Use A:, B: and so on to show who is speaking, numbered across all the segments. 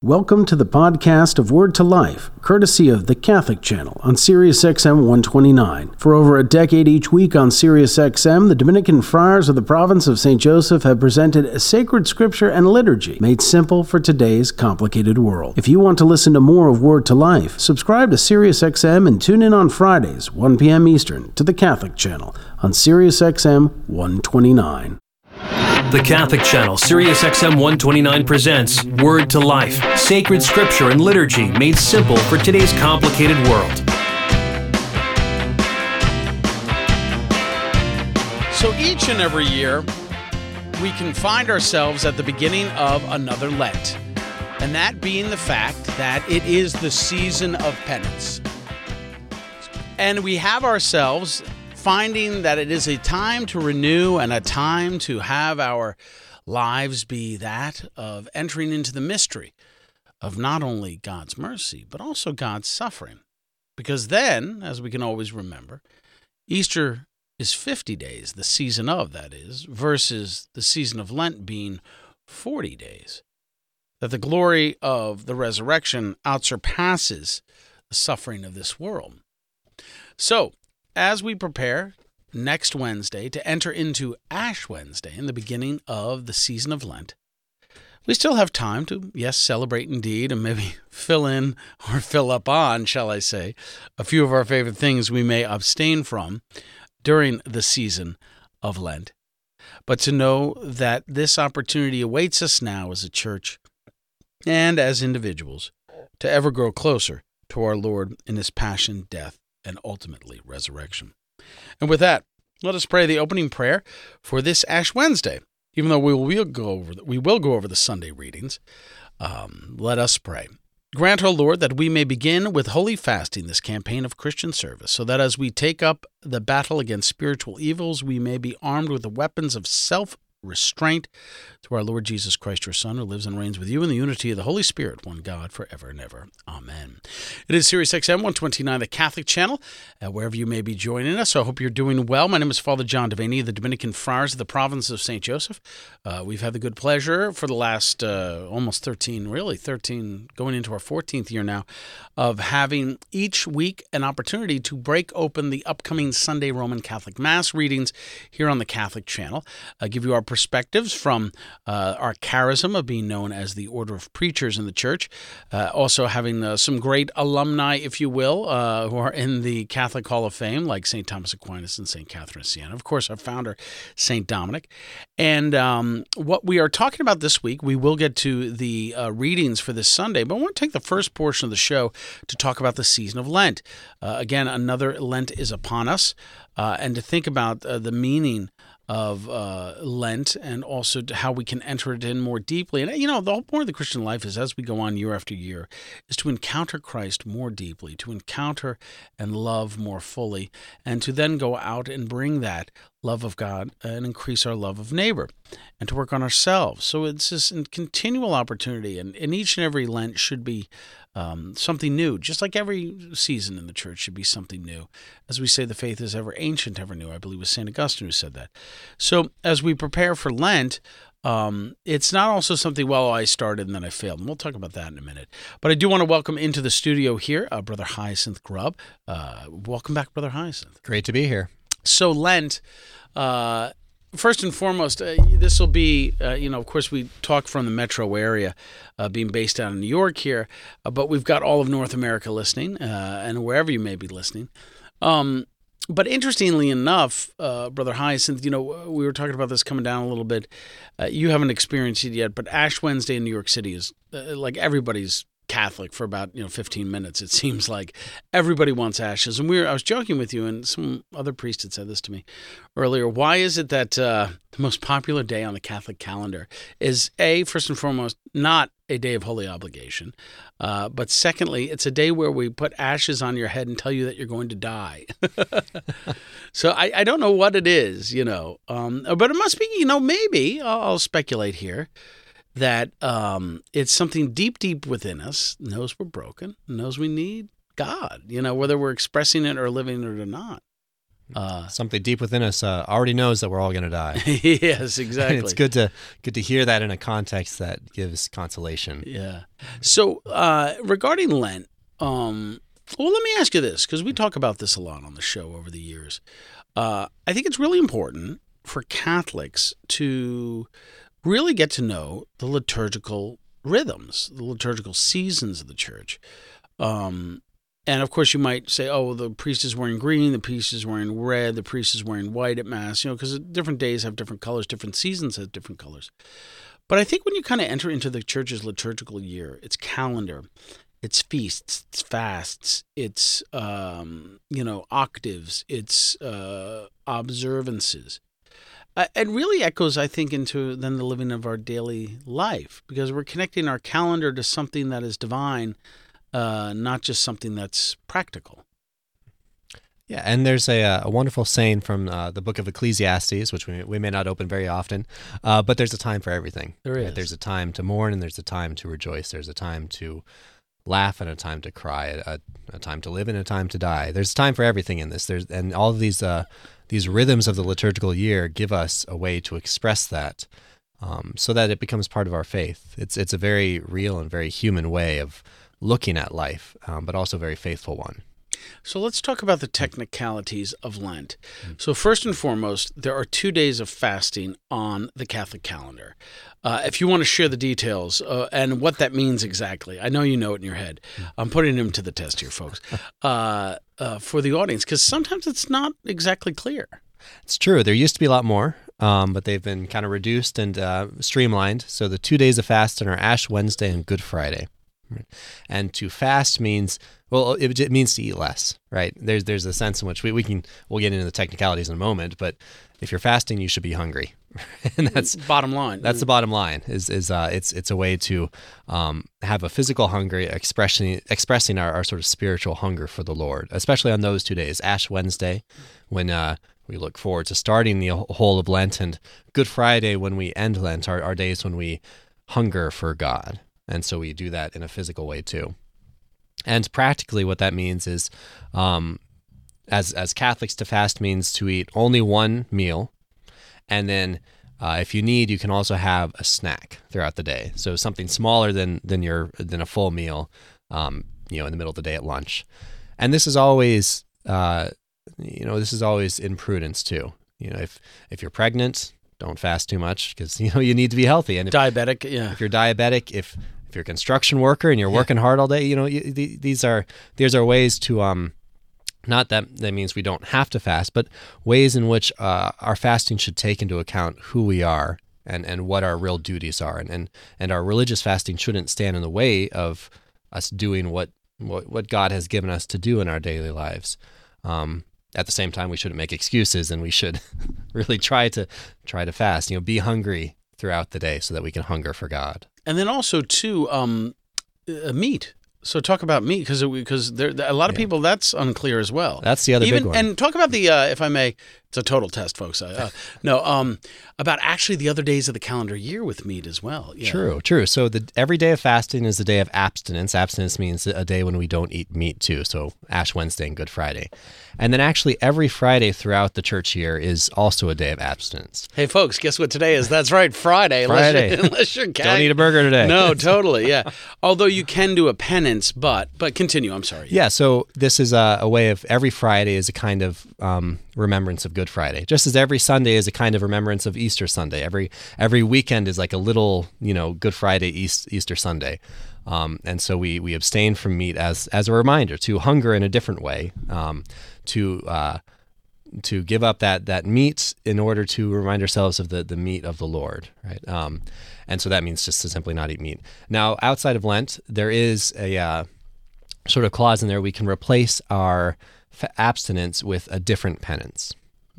A: Welcome to the podcast of Word to Life, courtesy of the Catholic Channel on SiriusXM 129. For over a decade each week on SiriusXM, the Dominican friars of the province of St. Joseph have presented a sacred scripture and liturgy made simple for today's complicated world. If you want to listen to more of Word to Life, subscribe to SiriusXM and tune in on Fridays, 1 p.m. Eastern, to the Catholic Channel on SiriusXM 129.
B: The Catholic Channel, Sirius XM 129 presents Word to Life, sacred scripture and liturgy made simple for today's complicated world.
C: So each and every year, we can find ourselves at the beginning of another Lent, and that being the fact that it is the season of penance. And we have ourselves finding that it is a time to renew and a time to have our lives be that of entering into the mystery of not only God's mercy, but also God's suffering. Because then, as we can always remember, Easter is 50 days, the season of, that is, versus the season of Lent being 40 days. That the glory of the resurrection outsurpasses the suffering of this world. So, as we prepare next Wednesday to enter into Ash Wednesday in the beginning of the season of Lent, we still have time to, yes, celebrate indeed, and maybe fill in or fill up on, shall I say, a few of our favorite things we may abstain from during the season of Lent. But to know that this opportunity awaits us now as a church and as individuals to ever grow closer to our Lord in his passion, death, and ultimately resurrection. And with that, let us pray the opening prayer for this Ash Wednesday. Even though we will go over the, we will go over the Sunday readings, um, let us pray. Grant, O Lord, that we may begin with holy fasting this campaign of Christian service, so that as we take up the battle against spiritual evils, we may be armed with the weapons of self restraint through our Lord Jesus Christ, your Son, who lives and reigns with you in the unity of the Holy Spirit, one God, forever and ever. Amen. It is Sirius XM 129, the Catholic channel, uh, wherever you may be joining us. I hope you're doing well. My name is Father John Devaney, the Dominican Friars of the province of St. Joseph. Uh, we've had the good pleasure for the last uh, almost 13, really 13, going into our 14th year now, of having each week an opportunity to break open the upcoming Sunday Roman Catholic Mass readings here on the Catholic channel, give you our perspectives from uh, our charism of being known as the Order of Preachers in the Church. Uh, also, having uh, some great alumni, if you will, uh, who are in the Catholic Hall of Fame, like St. Thomas Aquinas and St. Catherine of Siena. Of course, our founder, St. Dominic. And um, what we are talking about this week, we will get to the uh, readings for this Sunday, but I want to take the first portion of the show to talk about the season of Lent. Again, another Lent is upon us, and to think about the meaning of uh, Lent and also how we can enter it in more deeply. And, you know, the whole point of the Christian life is as we go on year after year, is to encounter Christ more deeply, to encounter and love more fully, and to then go out and bring that love of God and increase our love of neighbor and to work on ourselves. So it's this continual opportunity, and, and each and every Lent should be um, something new, just like every season in the church should be something new. As we say, the faith is ever ancient, ever new. I believe it was St. Augustine who said that. So as we prepare for Lent, um, it's not also something, well, I started and then I failed. And we'll talk about that in a minute. But I do want to welcome into the studio here uh, Brother Hyacinth Grubb. Uh, welcome back, Brother Hyacinth.
D: Great to be here.
C: So, Lent. Uh, first and foremost, uh, this will be, uh, you know, of course, we talk from the metro area, uh, being based out of New York here, uh, but we've got all of North America listening, uh, and wherever you may be listening. Um, but interestingly enough, uh, Brother Hyacinth, you know, we were talking about this coming down a little bit. you haven't experienced it yet, but Ash Wednesday in New York City is like everybody's Catholic for about you know 15 minutes. It seems like everybody wants ashes, and we were, I was joking with you, and some other priest had said this to me earlier. Why is it that uh, the most popular day on the Catholic calendar is a first and foremost not a day of holy obligation, uh, but secondly, it's a day where we put ashes on your head and tell you that you're going to die. so I, I, don't know what it is, you know, um, but it must be, you know, maybe I'll, I'll speculate here that um, it's something deep, deep within us, knows we're broken, knows we need God, you know, whether we're expressing it or living it or not.
D: Uh, Something deep within us uh, already knows that we're all going to die.
C: yes, exactly.
D: And it's good to good to hear that in a context that gives consolation.
C: Yeah. So uh, regarding Lent, um, well, let me ask you this because we talk about this a lot on the show over the years. Uh, I think it's really important for Catholics to really get to know the liturgical rhythms, the liturgical seasons of the church. Um, and of course, you might say, oh, the priest is wearing green, the priest is wearing red, the priest is wearing white at Mass, you know, because different days have different colors, different seasons have different colors. But I think when you kind of enter into the church's liturgical year, its calendar, its feasts, its fasts, its, um, you know, octaves, its uh, observances, uh, it really echoes, I think, into then the living of our daily life because we're connecting our calendar to something that is divine uh, not just something that's practical.
D: Yeah, and there's a, uh, a wonderful saying from uh, the book of Ecclesiastes, which we, we may not open very often, uh, but there's a time for everything.
C: There is. Right?
D: There's a time to mourn and there's a time to rejoice. There's a time to laugh and a time to cry, a, a time to live and a time to die. There's time for everything in this. There's and all of these uh, these rhythms of the liturgical year give us a way to express that, um, so that it becomes part of our faith. It's it's a very real and very human way of looking at life, um, but also a very faithful one.
C: So let's talk about the technicalities of Lent. So, first and foremost, there are two days of fasting on the Catholic calendar. Uh, if you want to share the details uh, and what that means exactly, I know you know it in your head. I'm putting them to the test here, folks, uh, uh, for the audience, because sometimes it's not exactly clear.
D: It's true. There used to be a lot more, um, but they've been kind of reduced and uh, streamlined. So, the two days of fasting are Ash Wednesday and Good Friday. And to fast means well, it, it, means to eat less, right? There's there's a sense in which we, we can we'll get into the technicalities in a moment, but if you're fasting, you should be hungry,
C: and that's bottom line.
D: That's the bottom line. Is is uh, it's it's a way to um, have a physical hunger expressing expressing our, our sort of spiritual hunger for the Lord, especially on those two days, Ash Wednesday, when uh, we look forward to starting the whole of Lent, and Good Friday when we end Lent, are, are days when we hunger for God. And so we do that in a physical way too. And practically, what that means is, um, as as Catholics, to fast means to eat only one meal, and then uh, if you need, you can also have a snack throughout the day. So something smaller than than your than a full meal, um, you know, in the middle of the day at lunch. And this is always, uh, you know, this is always in prudence too. You know, if if you're pregnant, don't fast too much because you know you need to be healthy. And
C: if, diabetic, yeah.
D: If you're diabetic, if if you're a construction worker and you're working hard all day, you know, you, these are these are ways to um, not that that means we don't have to fast, but ways in which uh, our fasting should take into account who we are and and what our real duties are, and and and our religious fasting shouldn't stand in the way of us doing what what, what God has given us to do in our daily lives. Um, at the same time, we shouldn't make excuses, and we should really try to try to fast. You know, be hungry throughout the day so that we can hunger for God.
C: And then also too, um, uh, meat. So talk about meat because because there a lot of yeah. people that's unclear as well.
D: That's the other Even, big one.
C: And talk about the uh, if I may, it's a total test, folks. Uh, no, um, about actually the other days of the calendar year with meat as well.
D: Yeah. True, true. So the every day of fasting is the day of abstinence. Abstinence means a day when we don't eat meat too. So Ash Wednesday and Good Friday, and then actually every Friday throughout the church year is also a day of abstinence.
C: Hey, folks, guess what today is? That's right, Friday.
D: Friday.
C: Unless you're, unless you're
D: don't eat a burger today.
C: No, totally. Yeah. Although you can do a penance, but but continue. I'm sorry.
D: Yeah. So this is a, a way of every Friday is a kind of um, remembrance of Good Friday, just as every Sunday is a kind of remembrance of Easter Sunday. Every every weekend is like a little, you know, Good Friday, East, Easter Sunday. Um, and so we we abstain from meat as as a reminder to hunger in a different way, um, to uh, to give up that that meat in order to remind ourselves of the the meat of the Lord, right? Um, and so that means just to simply not eat meat. Now, outside of Lent, there is a uh, sort of clause in there we can replace our abstinence with a different penance.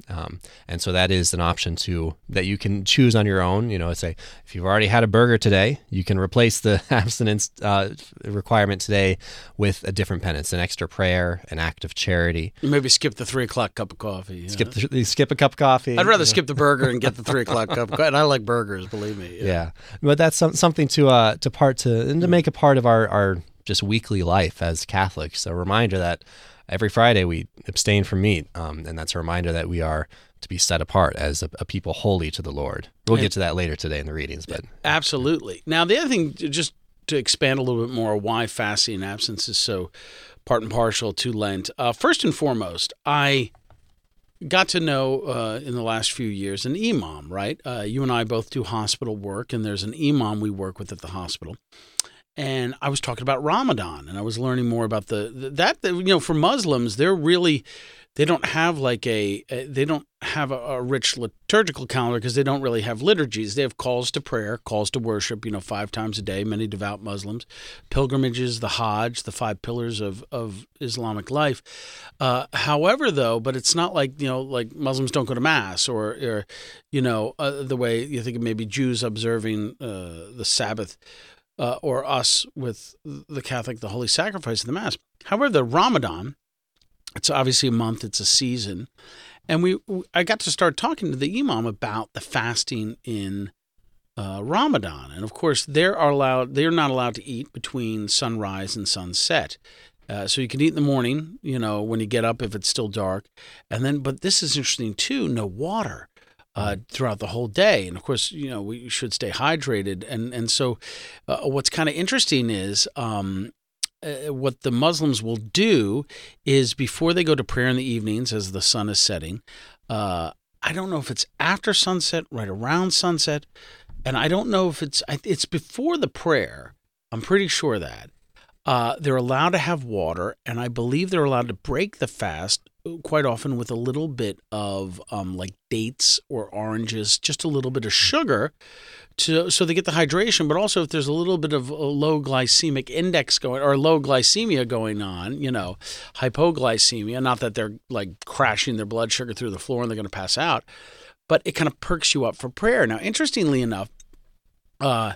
D: Um, and so that is an option to that you can choose on your own. You know, say if you've already had a burger today, you can replace the abstinence uh, requirement today with a different penance, an extra prayer, an act of charity.
C: Maybe skip the three o'clock cup of coffee.
D: Skip the, skip a cup of coffee.
C: I'd rather skip the burger and get the three o'clock cup. Of. And I like burgers, believe me.
D: Yeah, yeah. but that's some, something to uh, to part to and to make a part of our our just weekly life as Catholics. A reminder that every Friday we abstain from meat, um, and that's a reminder that we are to be set apart as a, a people holy to the Lord. We'll get to that later today in the readings, but
C: absolutely. Now, the other thing, just to expand a little bit more, why fasting and abstinence is so part and partial to Lent. Uh, first and foremost, I got to know uh, in the last few years an imam, right? Uh, you and I both do hospital work, and there's an imam we work with at the hospital. And I was talking about Ramadan, and I was learning more about the that you know for Muslims they're really they don't have like a, they don't have a, a rich liturgical calendar because they don't really have liturgies. They have calls to prayer, calls to worship, you know, five times a day. Many devout Muslims, pilgrimages, the Hajj, the five pillars of of Islamic life. Uh, however, though, but it's not like you know, like Muslims don't go to mass or, or you know, uh, the way you think maybe Jews observing uh, the Sabbath. Uh, or us with the Catholic, the Holy Sacrifice of the Mass. However, the Ramadan, it's obviously a month, it's a season. And we, I got to start talking to the imam about the fasting in uh, Ramadan. And of course, they're allowed, they're not allowed to eat between sunrise and sunset. Uh, so you can eat in the morning, you know, when you get up if it's still dark. And then, but this is interesting too no water. Uh, throughout the whole day, and of course, you know we should stay hydrated. And and so, uh, what's kind of interesting is um, uh, what the Muslims will do is before they go to prayer in the evenings as the sun is setting, uh, I don't know if it's after sunset, right around sunset, and I don't know if it's it's before the prayer. I'm pretty sure that uh, they're allowed to have water, and I believe they're allowed to break the fast quite often with a little bit of um, like dates or oranges, just a little bit of sugar, to so they get the hydration, but also if there's a little bit of a low glycemic index going or low glycemia going on, you know, hypoglycemia, not that they're like crashing their blood sugar through the floor and they're going to pass out, but it kind of perks you up for prayer. Now, interestingly enough, uh,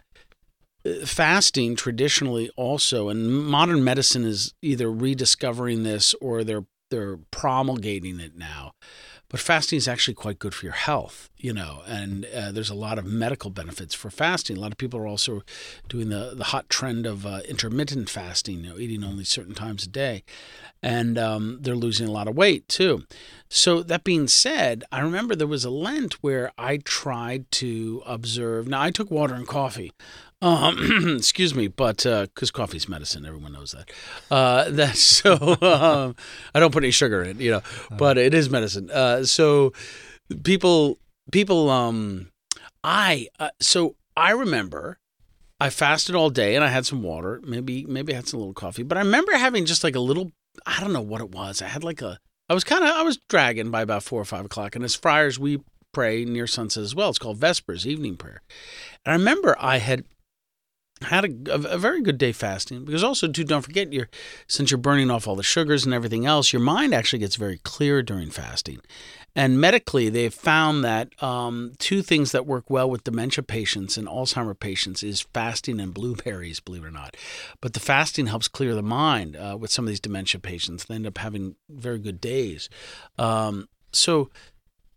C: fasting traditionally also and modern medicine is either rediscovering this or they're they're promulgating it now but fasting is actually quite good for your health, you know, and uh, there's a lot of medical benefits for fasting. A lot of people are also doing the, the hot trend of uh, intermittent fasting, you know, eating only certain times a day, and um, they're losing a lot of weight too. So, that being said, I remember there was a Lent where I tried to observe. Now, I took water and coffee. Um, excuse me, but because uh, coffee's medicine, everyone knows that. Uh, that's so. Um, I don't put any sugar in, you know, but it is medicine. Uh, so people, people, um, I uh, so I remember I fasted all day and I had some water, maybe maybe I had some little coffee, but I remember having just like a little. I don't know what it was. I had like a. I was kind of I was dragging by about four or five o'clock, and as friars we pray near sunset as well. It's called Vespers, evening prayer. And I remember I had had a, a, very good day fasting because also too don't forget your since you're burning off all the sugars and everything else your mind actually gets very clear during fasting. And medically they've found that um, two things that work well with dementia patients and alzheimer patients is fasting and blueberries believe it or not. But the fasting helps clear the mind uh, with some of these dementia patients. They end up having very good days. Um, so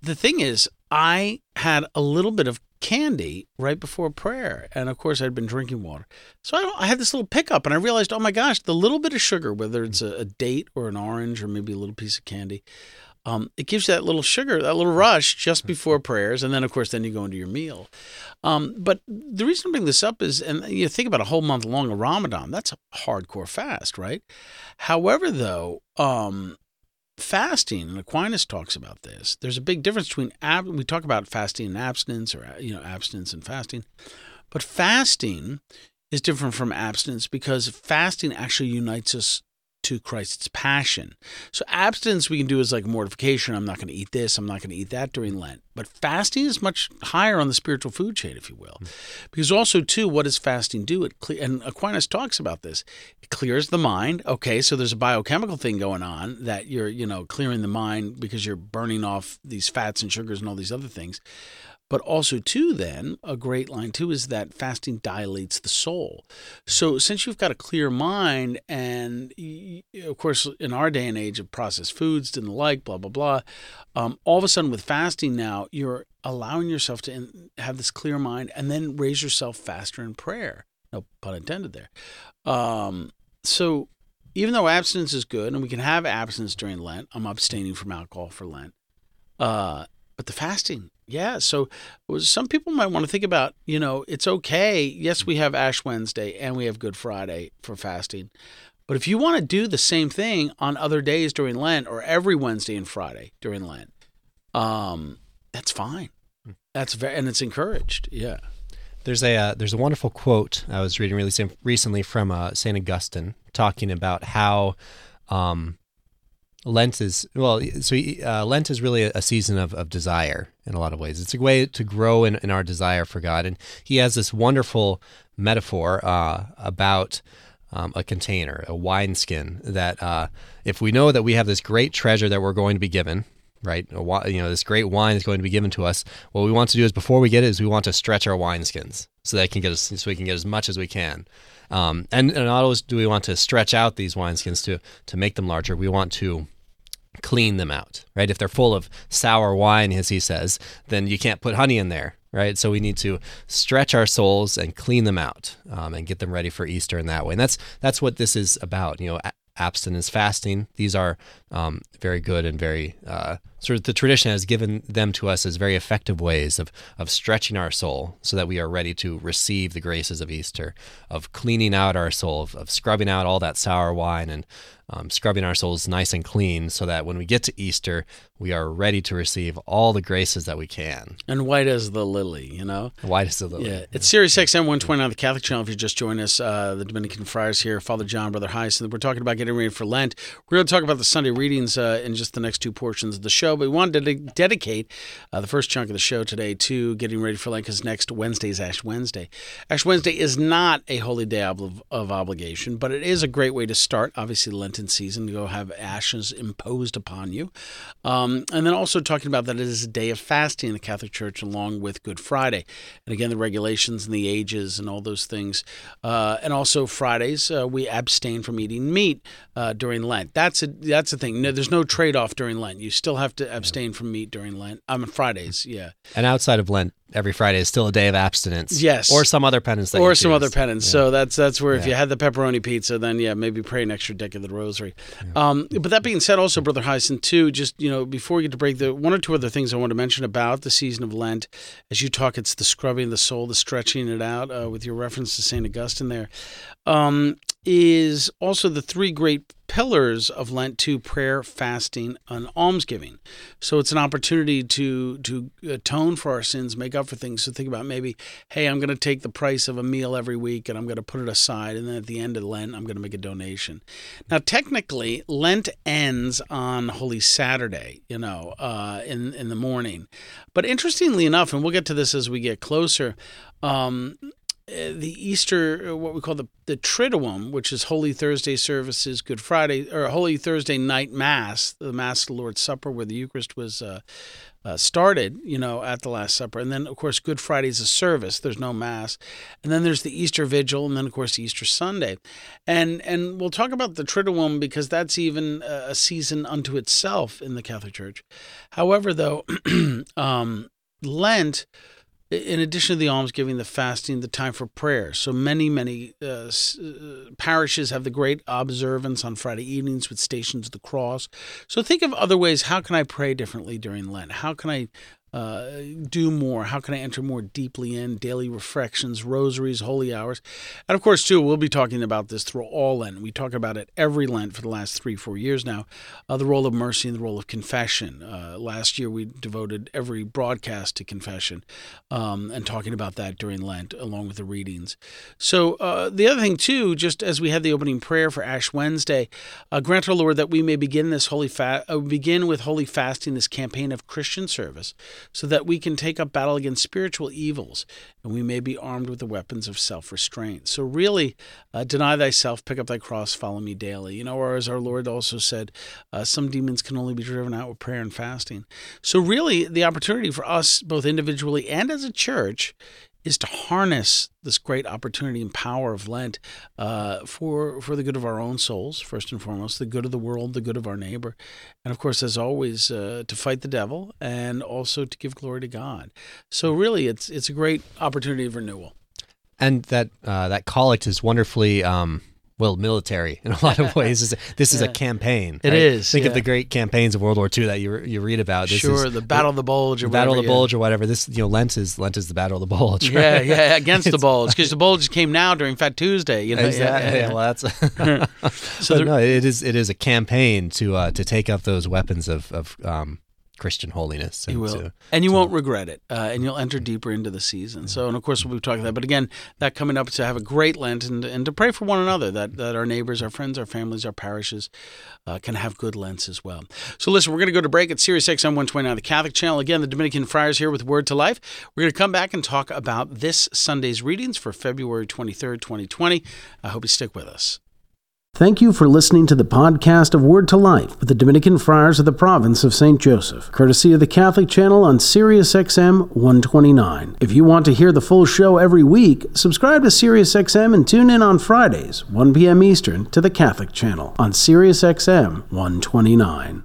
C: the thing is i had a little bit of candy right before prayer. And of course, I'd been drinking water. So I, I, had this little pickup and I realized, oh my gosh, the little bit of sugar, whether it's a, a date or an orange or maybe a little piece of candy, um, it gives you that little sugar, that little rush just before prayers. And then, of course, then you go into your meal. Um, but the reason I bring this up is, and you think about a whole month long of Ramadan, that's a hardcore fast, right? However, though, um, fasting, and Aquinas talks about this. There's a big difference between ab- we talk about fasting and abstinence, or you know, abstinence and fasting, but fasting is different from abstinence because fasting actually unites us to Christ's passion. So abstinence we can do is like mortification. I'm not going to eat this. I'm not going to eat that during Lent. But fasting is much higher on the spiritual food chain, if you will, because also too, what does fasting do? It cle- and Aquinas talks about this. It clears the mind. Okay, so there's a biochemical thing going on that you're you know clearing the mind because you're burning off these fats and sugars and all these other things. But also, too, then, a great line, too, is that fasting dilates the soul. So, since you've got a clear mind, and of course, in our day and age of processed foods and the like, blah, blah, blah, um, all of a sudden with fasting now, you're allowing yourself to have this clear mind and then raise yourself faster in prayer. No pun intended there. Um, so, even though abstinence is good and we can have abstinence during Lent, I'm abstaining from alcohol for Lent. Uh, but the fasting, yeah. So some people might want to think about, you know, it's okay. Yes, we have Ash Wednesday and we have Good Friday for fasting. But if you want to do the same thing on other days during Lent or every Wednesday and Friday during Lent, um, that's fine. Hmm. That's very, and it's encouraged. Yeah.
D: There's a uh, there's a wonderful quote I was reading really recently from uh, Saint Augustine talking about how um, Lent is well, so uh, Lent is really a, season of, of desire in a lot of ways. It's a way to grow in, in our desire for God, and he has this wonderful metaphor uh, about um, a container, a wineskin. That uh, if we know that we have this great treasure that we're going to be given, right? You know, this great wine is going to be given to us. What we want to do is before we get it is we want to stretch our wineskins so that can get us, so we can get as much as we can. Um, and, and not always do we want to stretch out these wineskins to to make them larger. We want to clean them out, right? If they're full of sour wine, as he says, then you can't put honey in there, right? So we need to stretch our souls and clean them out um, and get them ready for Easter in that way. And that's that's what this is about. You know, abstinence fasting. These are um, very good and very uh, sort of the tradition has given them to us as very effective ways of of stretching our soul so that we are ready to receive the graces of Easter, of cleaning out our soul, of, of scrubbing out all that sour wine and um, scrubbing our souls nice and clean so that when we get to Easter, we are ready to receive all the graces that we can.
C: And white as the lily, you know?
D: White as the lily.
C: Yeah. It's Sirius XM 120 on the Catholic Channel. If you just joined us, uh, the Dominican Friars here, Father John, Brother Hyacinth. We're talking about getting ready for Lent. We're going to talk about the Sunday readings uh, in just the next two portions of the show, but we wanted to dedicate uh, the first chunk of the show today to getting ready for Lent because next Wednesday is Ash Wednesday. Ash Wednesday is not a holy day of, of obligation, but it is a great way to start, obviously, the Lenten season, to go have ashes imposed upon you. Um, and then also talking about that it is a day of fasting in the Catholic Church along with Good Friday. And again, the regulations and the ages and all those things. Uh, and also Fridays, uh, we abstain from eating meat uh, during Lent. That's a that's a thing. No, there's no trade off during Lent. You still have to abstain from meat during Lent. I'm um, Fridays, yeah.
D: And outside of Lent, every Friday is still a day of abstinence.
C: Yes,
D: or some other penance.
C: or some other penance. Yeah. So that's that's where yeah. if you had the pepperoni pizza, then yeah, maybe pray an extra deck of the Rosary. Yeah. Um, but that being said, also Brother Hyacinth, too, just you know, before we get to break, the one or two other things I want to mention about the season of Lent, as you talk, it's the scrubbing the soul, the stretching it out, uh, with your reference to Saint Augustine there. Um, is also the three great pillars of Lent to prayer, fasting, and almsgiving. So it's an opportunity to to atone for our sins, make up for things. So think about maybe, hey, I'm going to take the price of a meal every week and I'm going to put it aside, and then at the end of Lent, I'm going to make a donation. Now, technically, Lent ends on Holy Saturday, you know, uh, in in the morning. But interestingly enough, and we'll get to this as we get closer. Um, uh, the Easter, uh, what we call the, the Triduum, which is Holy Thursday services, Good Friday, or Holy Thursday night Mass, the Mass of the Lord's Supper, where the Eucharist was uh, uh, started, you know, at the Last Supper. And then, of course, Good Friday is a service. There's no Mass. And then there's the Easter Vigil, and then, of course, Easter Sunday. And and we'll talk about the Triduum because that's even a season unto itself in the Catholic Church. However, though, um, Lent in addition to the almsgiving, the fasting, the time for prayer. So many, many uh, uh, parishes have the great observance on Friday evenings with Stations of the Cross. So think of other ways. How can I pray differently during Lent? How can I uh, do more? How can I enter more deeply in daily reflections, rosaries, holy hours? And of course, too, we'll be talking about this through all Lent. We talk about it every Lent for the last three, four years now. Uh, the role of mercy and the role of confession. Uh, last year, we devoted every broadcast to confession um, and talking about that during Lent, along with the readings. So, uh, the other thing, too, just as we had the opening prayer for Ash Wednesday, uh, grant our Lord that we may begin this holy fa- begin with holy fasting, this campaign of Christian service so that we can take up battle against spiritual evils and we may be armed with the weapons of self restraint. So, really, uh, deny thyself, pick up thy cross, follow me daily. You know, or as our Lord also said, uh, some demons can only be driven out with prayer and fasting. So, really, the opportunity for us, both individually and as a church, is to harness this great opportunity and power of Lent uh, for for the good of our own souls, first and foremost, the good of the world, the good of our neighbor, and of course, as always, uh, to fight the devil and also to give glory to God. So really, it's it's a great opportunity of renewal.
D: And that uh, that collect is wonderfully. Um well, military in a lot of ways. This is a campaign.
C: It
D: right?
C: is,
D: Think of the great campaigns of World War II that you you read about. This
C: sure,
D: is,
C: the Battle of the Bulge or
D: Battle of
C: whatever,
D: the
C: yeah.
D: Bulge or whatever. This you know Lent is Lent is the Battle of the Bulge.
C: Yeah,
D: right?
C: yeah, against the bulge because the bulge came now during Fat Tuesday. You know, yeah,
D: Exactly.
C: yeah, yeah.
D: Well, that's
C: So there-
D: no, it is it is a campaign to uh, to take up those weapons of of um, Christian holiness.
C: You
D: and
C: will,
D: to-
C: and you won't regret it, uh, and you'll enter deeper into the season. So, and of course, we'll be talking about that. But again, that coming up to have a great Lent and and to pray for one another that that our neighbors, our friends, our families, our parishes uh, can have good Lents as well. So, listen, we're going to go to break at Sirius XM 129, the Catholic channel. Again, the Dominican Friars here with Word to Life. We're going to come back and talk about this Sunday's readings for February 23rd, 2020. I hope you stick with us.
A: Thank you for listening to the podcast of Word to Life with the Dominican Friars of the Province of St. Joseph, courtesy of the Catholic Channel on Sirius XM 129. If you want to hear the full show every week, subscribe to Sirius XM and tune in on Fridays, 1 p.m. Eastern, to the Catholic Channel on Sirius XM 129.